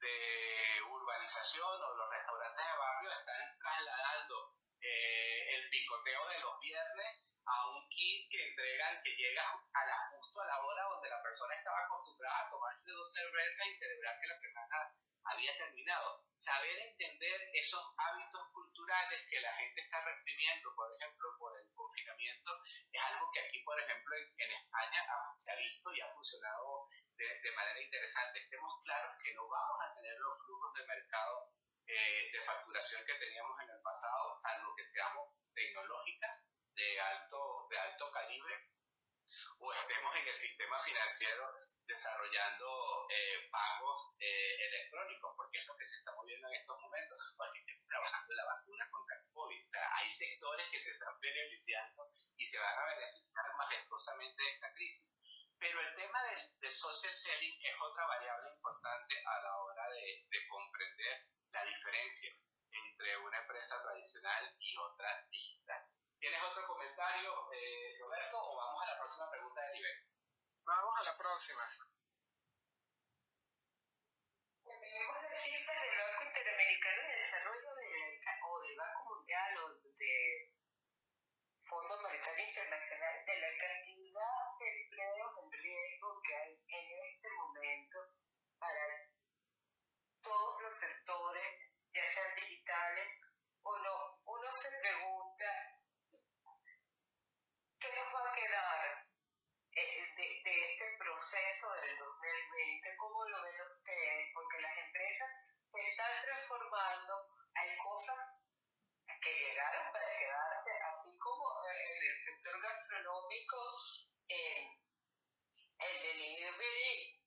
de, urbanización o los restaurantes de barrio están trasladando eh, el picoteo de los viernes a un kit que entregan que llega a la, justo a la hora donde la persona estaba acostumbrada a tomarse dos cervezas y celebrar que la semana había terminado. Saber entender esos hábitos culturales que la gente está reprimiendo, por ejemplo, por confinamiento, es algo que aquí, por ejemplo, en, España se ha visto y ha funcionado de, de manera interesante. Estemos claros que no vamos a tener los flujos de mercado eh, de facturación que teníamos en el pasado, salvo que seamos tecnológicas de alto, de alto calibre o estemos en el sistema financiero desarrollando eh, pagos eh, electrónicos, porque es lo que se está moviendo en estos momentos, porque estemos trabajando la vacuna contra el COVID. O sea, hay sectores que se están beneficiando y se van a beneficiar majestuosamente de esta crisis. Pero el tema del, del, social selling es otra variable importante a la hora de, de comprender la diferencia entre una empresa tradicional y otra digital. ¿Tienes otro comentario, eh, Roberto, o vamos a la próxima pregunta de nivel? Vamos a la próxima. Tenemos las cifras del Banco Interamericano de Desarrollo de, o del Banco Mundial o de Fondo Monetario Internacional de la cantidad de empleos en riesgo que hay en este momento para todos los sectores, ya sean digitales o no. Uno se pregunta, ¿qué nos va a quedar eh, de, este proceso del 2020? ¿Cómo lo ven ustedes? Porque las empresas se están transformando, hay cosas que llegaron para quedarse, así como en el sector gastronómico, eh, el delivery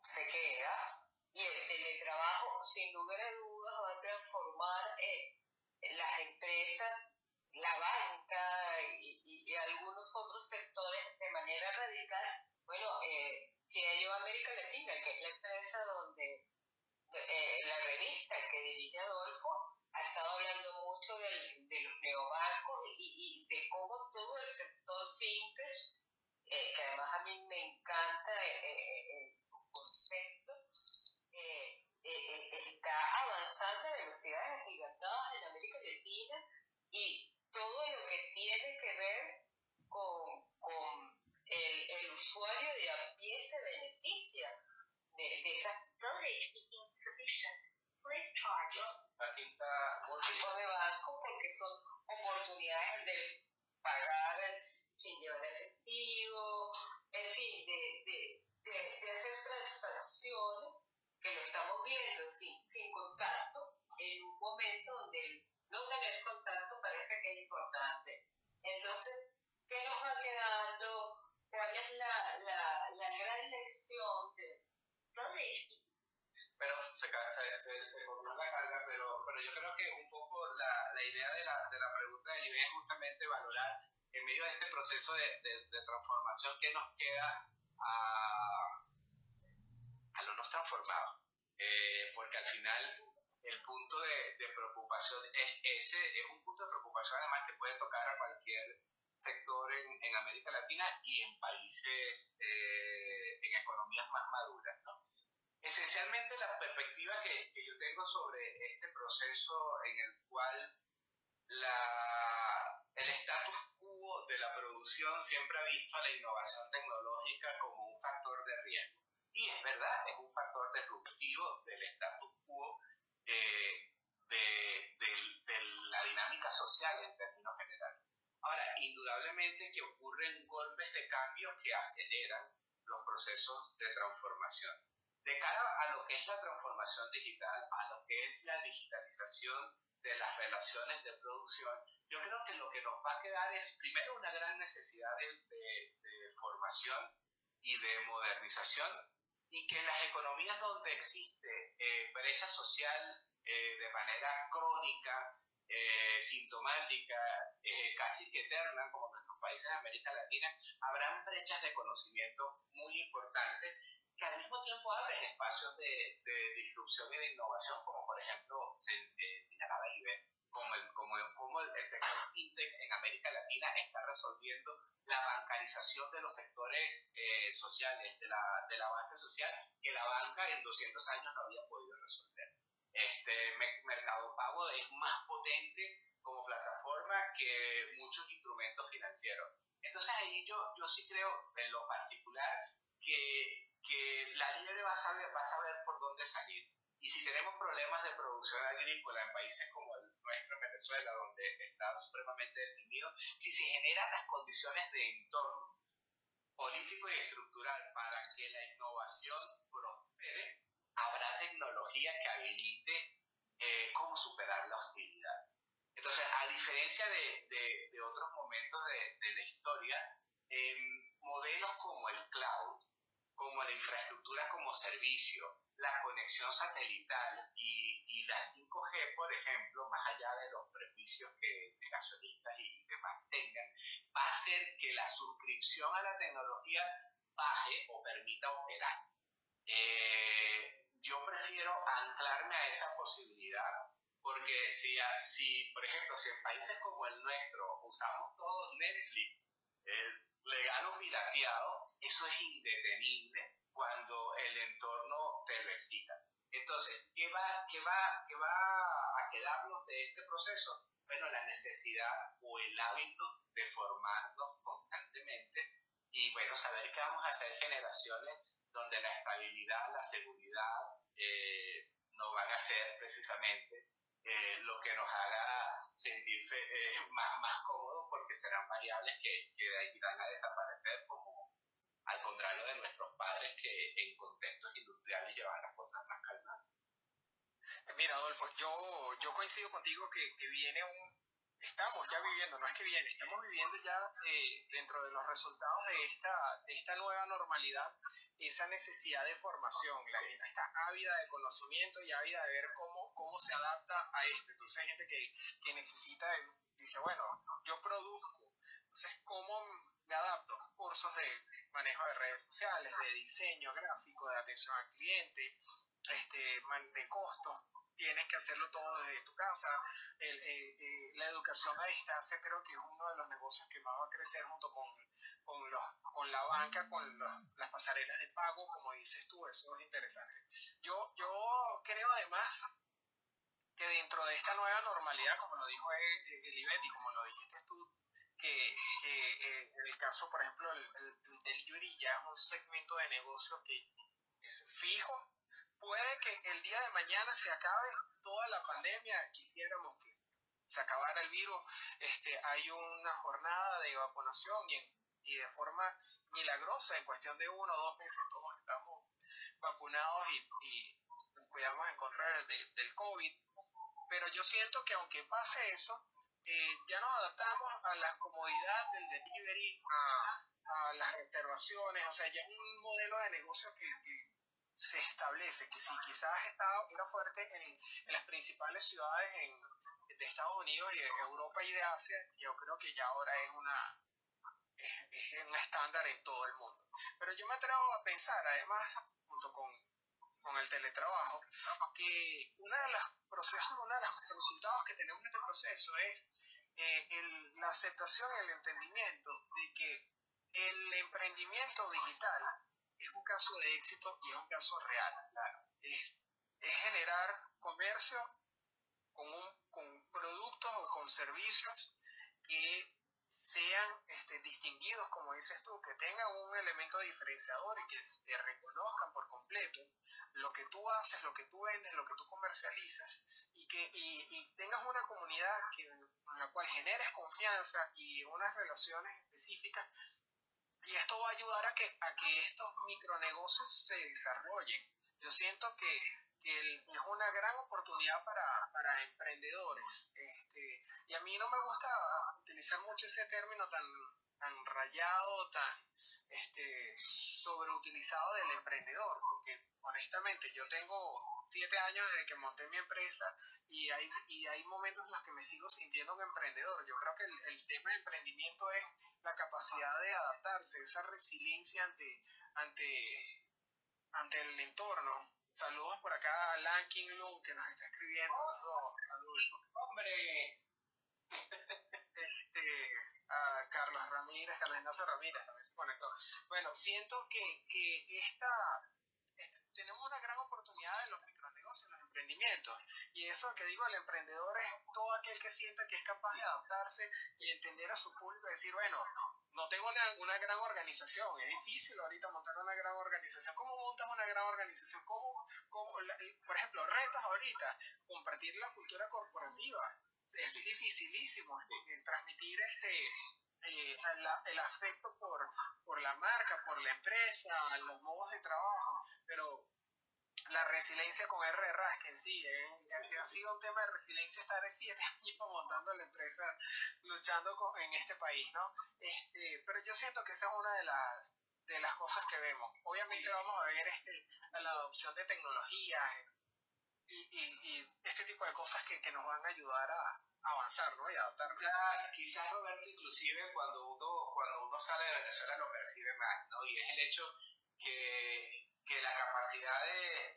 se queda, y el teletrabajo, sin lugar a dudas, va a transformar eh, las empresas, la banca y, algunos otros sectores de manera radical. Bueno, eh, si hay América Latina, que es la empresa donde eh, la revista que dirige Adolfo ha estado hablando mucho de los neobancos y, de cómo todo el sector fintech, eh, que además a mí me encanta su concepto, eh, eh, está avanzando a velocidades proceso de, de, de transformación que nos queda a a lo no transformado, eh, porque al final el punto de, de, preocupación es ese, es un punto de preocupación además que puede tocar a cualquier sector en, en América Latina y en países, eh, en economías más maduras. ¿no? Esencialmente la perspectiva que, que, yo tengo sobre este proceso en el cual la, el status de producción siempre ha visto a la innovación tecnológica como un factor de riesgo Y es verdad, es un factor disruptivo del status quo eh, de, de, la dinámica social en términos generales. Ahora, indudablemente que ocurren golpes de cambio que aceleran los procesos de transformación. De cara a lo que es la transformación digital, a lo que es la digitalización de las relaciones de producción, yo creo que lo que nos va a quedar es primero una gran necesidad de, formación y de modernización y que en las economías donde existe eh, brecha social eh, de manera crónica, eh, sintomática, casi que eterna, como nuestros países de América Latina, habrán brechas de conocimiento muy importantes que al mismo tiempo abren espacios de, de disrupción y de innovación, como por ejemplo señalaba Ibe, como el, como, como el sector fintech en América Latina está resolviendo la bancarización de los sectores sociales, de la, de la base social, que la banca en 200 años no había podido resolver este Mercado Pago es más potente como plataforma que muchos instrumentos financieros. Entonces ahí yo, yo sí creo en lo particular que, que la libre va a, saber, va a saber por dónde salir. Y si tenemos problemas de producción agrícola en países como el nuestro, Venezuela, donde está supremamente deprimido, si se generan las condiciones de entorno político y estructural para que la innovación prospere, habrá tecnología que habilite eh, cómo superar la hostilidad. Entonces, a diferencia de, de, otros momentos de, de la historia, em, modelos como el cloud, como la infraestructura como servicio, la conexión satelital y, y, la 5G, por ejemplo, más allá de los prejuicios que negacionistas y demás tengan, va a hacer que la suscripción a la tecnología baje o permita operar. Eh, yo prefiero anclarme a esa posibilidad, porque si, si, por ejemplo, si en países como el nuestro usamos todos Netflix, legal o pirateado, eso es indetenible cuando el entorno te lo exija. Entonces, ¿qué va, qué, va, ¿qué va a quedarnos de este proceso? Bueno, la necesidad o el hábito de formarnos constantemente y, bueno, saber que vamos a ser generaciones donde la estabilidad, la seguridad eh, no van a ser precisamente eh, lo que nos haga sentir eh, más, más cómodos porque serán variables que, que irán a desaparecer como al contrario de nuestros padres que en contextos industriales llevan las cosas más calmadas. Mira, Adolfo, yo, yo coincido contigo que, que viene un, estamos ya viviendo, no es que viene, estamos viviendo ya eh, dentro de los resultados de esta, de esta nueva normalidad, esa necesidad de formación. La gente está ávida de conocimiento y ávida de ver cómo, cómo se adapta a esto. Entonces hay gente que, que necesita, dice, bueno, yo produzco, entonces ¿cómo me adapto? Cursos de manejo de redes sociales, de diseño gráfico, de atención al cliente, este, de costos, tienes que hacerlo todo desde tu casa. la educación a distancia creo que es uno de los negocios que más va a crecer junto con, con, los, con la banca, con las pasarelas de pago, como dices tú, eso es interesante. Yo, yo creo además que dentro de esta nueva normalidad, como lo dijo Elibet y como lo dijiste tú, que, que eh, en el caso, por ejemplo, el, el, ya es un segmento de negocio que es fijo, puede que el día de mañana se acabe toda la pandemia, quisiéramos que se acabara el virus, este, hay una jornada de vacunación y, y de forma milagrosa, en cuestión de uno o dos meses todos estamos vacunados y, y cuidamos en contra del COVID. Que aunque pase eso, eh, ya nos adaptamos a la comodidad del delivery, a, a las reservaciones, o sea, ya es un modelo de negocio que, que se establece que si quizás estaba, era fuerte en, en las principales ciudades en, de Estados Unidos y de Europa y de Asia, yo creo que ya ahora es una es, un estándar en todo el mundo. Pero yo me atrevo a pensar, además, con el teletrabajo, que uno de los procesos, uno de los resultados que tenemos en este proceso es eh, el, la aceptación y el entendimiento de que el emprendimiento digital es un caso de éxito y es un caso real. Es, generar comercio con, un, con productos o con servicios que sean este, distinguidos, como dices tú, que tengan un elemento diferenciador y que reconozcan por completo lo que tú haces, lo que tú vendes, lo que tú comercializas y que y, tengas una comunidad que, en la cual generes confianza y unas relaciones específicas y esto va a ayudar a que, a que estos micronegocios se desarrollen. Yo siento que es una gran oportunidad para, para emprendedores. Este, y a mí no me gusta utilizar mucho ese término tan, tan rayado, tan este, sobreutilizado del emprendedor, porque honestamente yo tengo siete años desde que monté mi empresa y hay, y hay momentos en los que me sigo sintiendo un emprendedor. Yo creo que el, el tema de emprendimiento es la capacidad de adaptarse, esa resiliencia ante, ante, ante el entorno Saludos por acá a Lanking Loom que nos está escribiendo. ¡Hombre! este, a Carlos Ramírez, Carlos Ignacio Ramírez también se conectó. Bueno, siento que, que esta, tenemos una gran oportunidad en los micronegocios, en los emprendimientos. Y eso que digo, el emprendedor es todo aquel que sienta que es capaz de adaptarse y entender a su público y decir, bueno, no tengo una, gran organización, es difícil ahorita montar una gran organización. ¿Cómo montas una gran organización? ¿Cómo, por ejemplo, retos ahorita, compartir la cultura corporativa? Es dificilísimo eh, transmitir este eh, el, afecto por, por la marca, por la empresa, los modos de trabajo, pero la resiliencia con R. Raskin, sí, eh, ha sido un tema de resiliencia estar siete años montando la empresa, luchando en este país, ¿no? Este, pero yo siento que esa es una de, las de las cosas que vemos. Obviamente vamos a ver este, la adopción de tecnologías y, y, este tipo de cosas que, que nos van a ayudar a, avanzar, ¿no? Y adaptarnos. quizás Roberto, inclusive cuando uno, cuando uno sale de Venezuela lo percibe más, ¿no? Y es el hecho que que la capacidad de,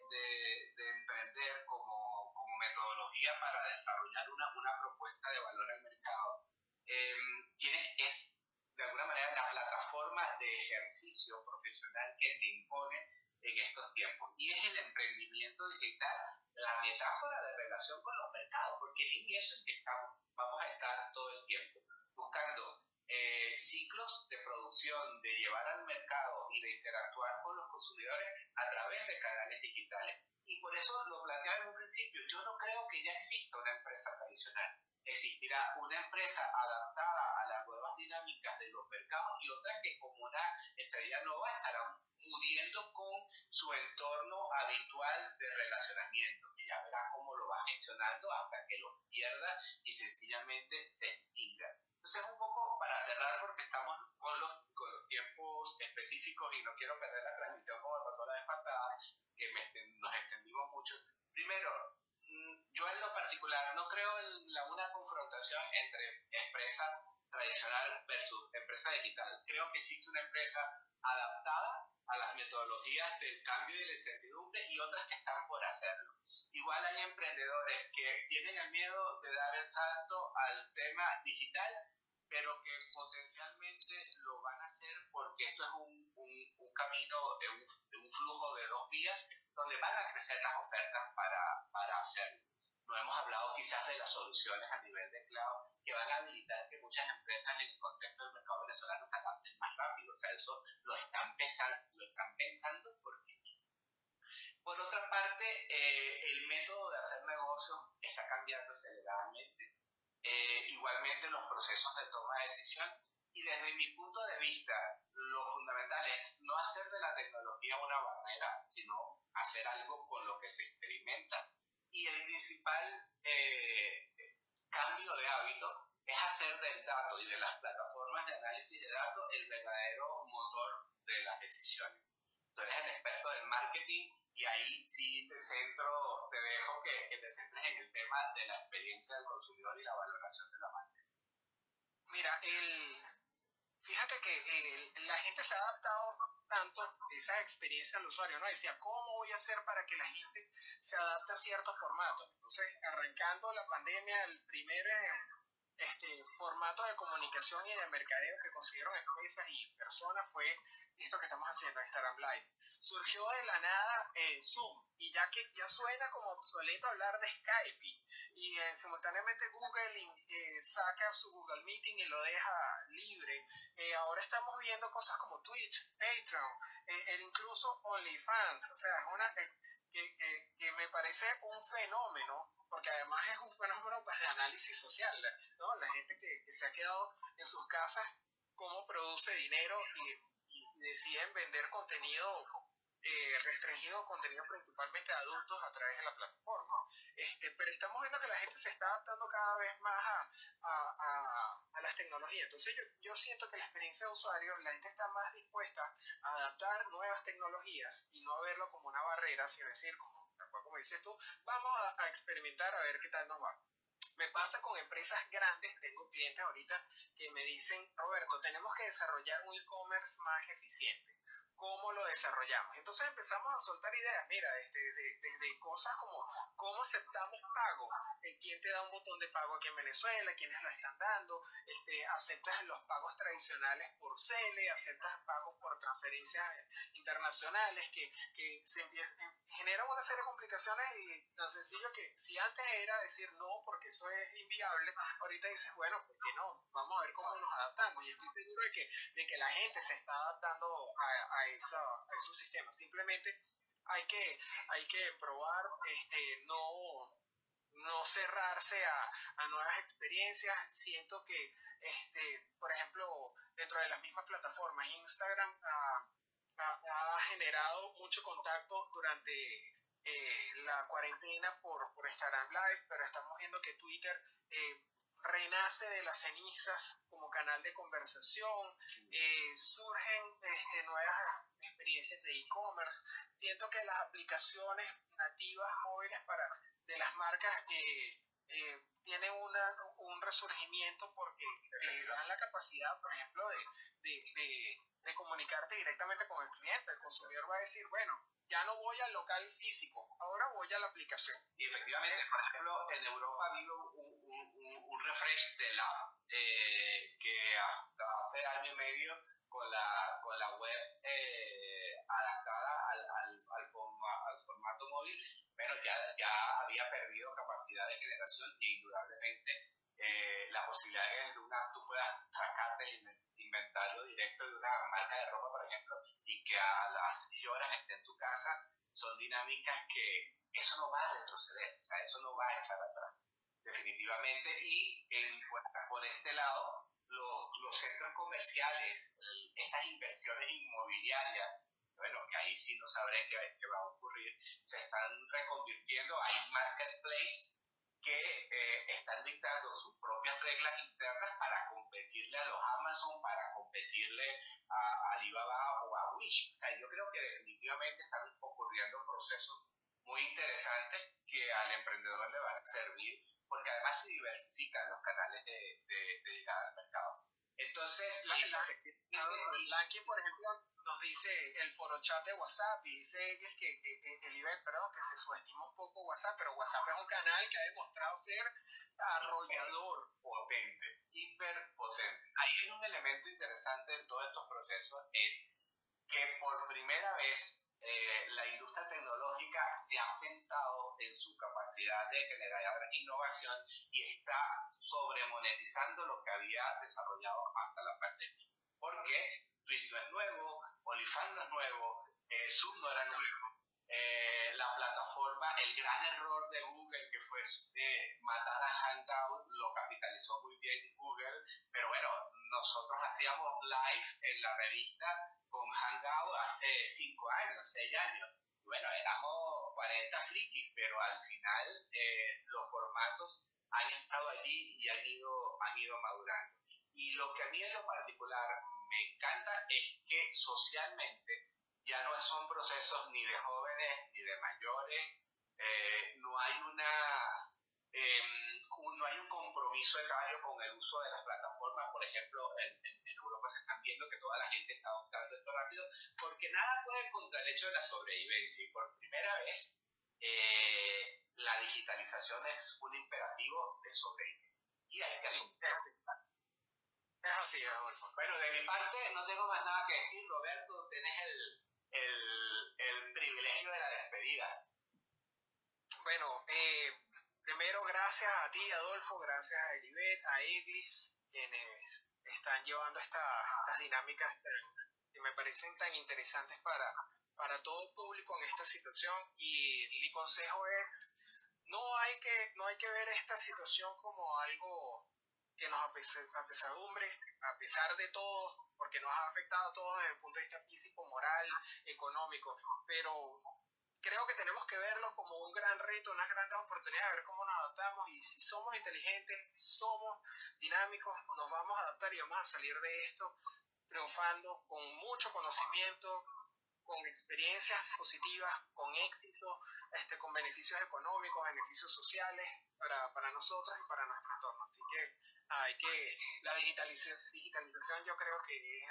de, emprender como, como, metodología para desarrollar una, una, propuesta de valor al mercado em, tiene, es de alguna manera la plataforma de ejercicio profesional que se impone en estos tiempos. Y es el emprendimiento digital la metáfora de relación con los mercados, porque es en eso en que estamos, vamos a estar todo el tiempo, buscando eh, ciclos de producción, de llevar al mercado y de interactuar con los consumidores a través de canales digitales. Y por eso lo planteaba en un principio, yo no creo que ya exista una empresa tradicional. Existirá una empresa adaptada a las nuevas dinámicas de los mercados y otra que como una estrella nova estará muriendo con su entorno habitual de relacionamiento. Y ya verá cómo lo va gestionando hasta que lo pierda y sencillamente se extinga. Entonces, un poco para cerrar, porque estamos con los, con los tiempos específicos y no quiero perder la transmisión como pasó la vez pasada, que nos extendimos mucho. Primero, mm, yo en lo particular no creo en la, una confrontación entre empresa tradicional versus empresa digital. Creo que existe una empresa adaptada a las metodologías del cambio y de la incertidumbre y otras que están por hacerlo. Igual hay emprendedores que tienen el miedo de dar el salto al tema digital pero que potencialmente lo van a hacer porque esto es un, un, un camino un, un, flujo de dos vías donde van a crecer las ofertas para, para hacerlo. No hemos hablado quizás de las soluciones a nivel de cloud que van a habilitar que muchas empresas en el contexto del mercado venezolano se adapten más rápido. O sea, eso lo están pensando, lo están pensando porque sí. Por otra parte, eh, el método de hacer negocios está cambiando aceleradamente eh, igualmente los procesos de toma de decisión y desde mi punto de vista lo fundamental es no hacer de la tecnología una barrera, sino hacer algo con lo que se experimenta y el principal eh, cambio de hábito es hacer del dato y de las plataformas de análisis de datos el verdadero motor de las decisiones. Tú eres el experto del marketing y ahí sí te centro, te dejo que, que, te centres en el tema de la experiencia del consumidor y la valoración de la marca. Mira, el, fíjate que la gente se ha adaptado tanto esa experiencia al usuario, ¿no? Decía, ¿cómo voy a hacer para que la gente se adapte a ciertos formatos? Entonces, arrancando la pandemia, el primer este, formato de comunicación y de mercadeo que consiguieron empresas y personas fue esto que estamos haciendo, Instagram Live. Surgió de la nada eh, Zoom y ya que ya suena como obsoleto hablar de Skype y, eh, simultáneamente Google eh, saca su Google Meeting y lo deja libre. Eh, ahora estamos viendo cosas como Twitch, Patreon, eh, incluso OnlyFans. O sea, es una, que, que, me parece un fenómeno porque además es un fenómeno pues, de análisis social, ¿no? La gente que, que, se ha quedado en sus casas, cómo produce dinero y, deciden vender contenido eh, restringido, contenido principalmente a adultos a través de la plataforma. Este, pero estamos viendo que la gente se está adaptando cada vez más a, a, a, las tecnologías. Entonces yo, yo siento que la experiencia de usuario, la gente está más dispuesta a adaptar nuevas tecnologías y no a verlo como una barrera, sino decir, como como dices tú, vamos a, experimentar a ver qué tal nos va. Me pasa con empresas grandes, tengo clientes ahorita que me dicen, Roberto, tenemos que desarrollar un e-commerce más eficiente cómo lo desarrollamos. Entonces empezamos a soltar ideas, mira, desde, desde, cosas como cómo aceptamos pago, quién te da un botón de pago aquí en Venezuela, quiénes lo están dando, este, aceptas los pagos tradicionales por CELE, aceptas pagos por transferencias internacionales, que, que se empiezan, generan una serie de complicaciones y tan sencillo que si antes era decir no porque eso es inviable, ahorita dices, bueno, ¿por qué no? Vamos a ver cómo nos adaptamos y estoy seguro de que, de que la gente se está adaptando a, a a esos sistemas. Simplemente hay que, hay que probar, este, no, no cerrarse a, a, nuevas experiencias. Siento que, este, por ejemplo, dentro de las mismas plataformas, Instagram ha, generado mucho contacto durante eh, la cuarentena por, por Instagram Live, pero estamos viendo que Twitter eh, renace de las cenizas como canal de conversación, eh, surgen este, nuevas experiencias de e-commerce. Siento que las aplicaciones nativas móviles para de las marcas eh, eh, tienen una, un resurgimiento porque te dan la capacidad, por ejemplo, de, de, de comunicarte directamente con el cliente. El consumidor va a decir, bueno, ya no voy al local físico, ahora voy a la aplicación. Y efectivamente, por ejemplo, en Europa ha habido un refresh de la eh, que hasta hace año y medio con la, con la web eh, adaptada al, al, al, al, formato móvil, bueno, ya, ya había perdido capacidad de generación y indudablemente eh, la posibilidad de que desde una tú puedas sacarte el inventario directo de una marca de ropa, por ejemplo, y que a las horas esté en tu casa, son dinámicas que eso no va a retroceder, o sea, eso no va a echar atrás, definitivamente. Y por este lado, los, centros comerciales, esas inversiones inmobiliarias, bueno, que ahí sí no sabré qué, va a ocurrir, se están reconvirtiendo, hay marketplace que eh, están dictando sus propias reglas internas para competirle a los Amazon, para competirle a, Alibaba o a Wish. O sea, yo creo que definitivamente están ocurriendo procesos muy interesantes que al emprendedor le van a servir porque además se diversifican los canales de, de, de llegada al mercado. Entonces, la, la, por ejemplo, nos dice el chat de WhatsApp y dice que, que, que, el nivel, perdón, que se subestima un poco WhatsApp, pero WhatsApp es un canal que ha demostrado ser arrollador. Potente, hiperpotente. Hay un elemento interesante en todos estos procesos, es que por primera vez eh, la industria tecnológica se ha sentado en su capacidad de generar innovación y está sobremonetizando lo que había desarrollado hasta la pandemia. Porque Twitch no es nuevo, OnlyFans no es nuevo, eh, Zoom no era nuevo. Eh, la plataforma, el gran error de Google que fue matar a Hangout, lo capitalizó muy bien Google, pero bueno, nosotros hacíamos live en la revista con Hangout hace 5 años, 6 años. Bueno, éramos 40 frikis, pero al final eh, los formatos han estado allí y han ido, han ido madurando. Y lo que a mí en lo particular me encanta es que socialmente ya no son procesos ni de jóvenes ni de mayores, eh, no hay una eh, no hay un compromiso etario con el uso de las plataformas, por ejemplo, en, Europa se están viendo que toda la gente está adoptando esto rápido, porque nada puede contra el hecho de la sobrevivencia. Y por primera vez eh, la digitalización es un imperativo de sobrevivencia. Y hay que sí, es así, Adolfo. Bueno, de mi parte no tengo más nada que decir, Roberto, tenés el, el, el privilegio de la despedida. Bueno, gracias a ti, Adolfo, gracias a Elibet, a Eglis, quienes están llevando estas dinámicas que me parecen tan interesantes para, para todo público en esta situación. Y mi consejo es, no hay que, no hay que ver esta situación como algo que nos apesadumbre, a pesar de todo, porque nos ha afectado a todos desde el punto de vista físico, moral, económico, pero creo que tenemos que verlo como un gran reto, unas grandes oportunidades, de ver cómo nos adaptamos y si somos inteligentes, somos dinámicos, nos vamos a adaptar y vamos a salir de esto triunfando con mucho conocimiento, con experiencias positivas, con éxito, este, con beneficios económicos, beneficios sociales para, para nosotros y para nuestro entorno. Así que, hay que la digitalización, yo creo que es,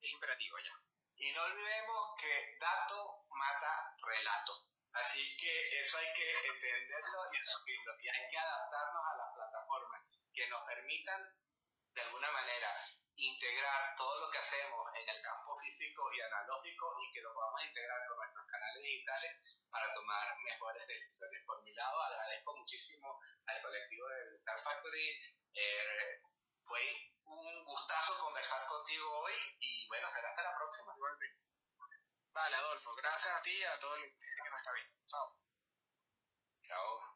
es imperativo ya. Y no olvidemos que dato mata relato. Así que eso hay que entenderlo y asumirlo. Y hay que adaptarnos a las plataformas que nos permitan, de alguna manera, integrar todo lo que hacemos en el campo físico y analógico y que lo podamos integrar con nuestros canales digitales para tomar mejores decisiones. Por mi lado, agradezco muchísimo al colectivo del Star Factory. Eh, fue un gustazo conversar contigo hoy y bueno, será hasta la próxima. Vale, Adolfo, gracias a ti y a todo el que nos está viendo. Chao. Chao.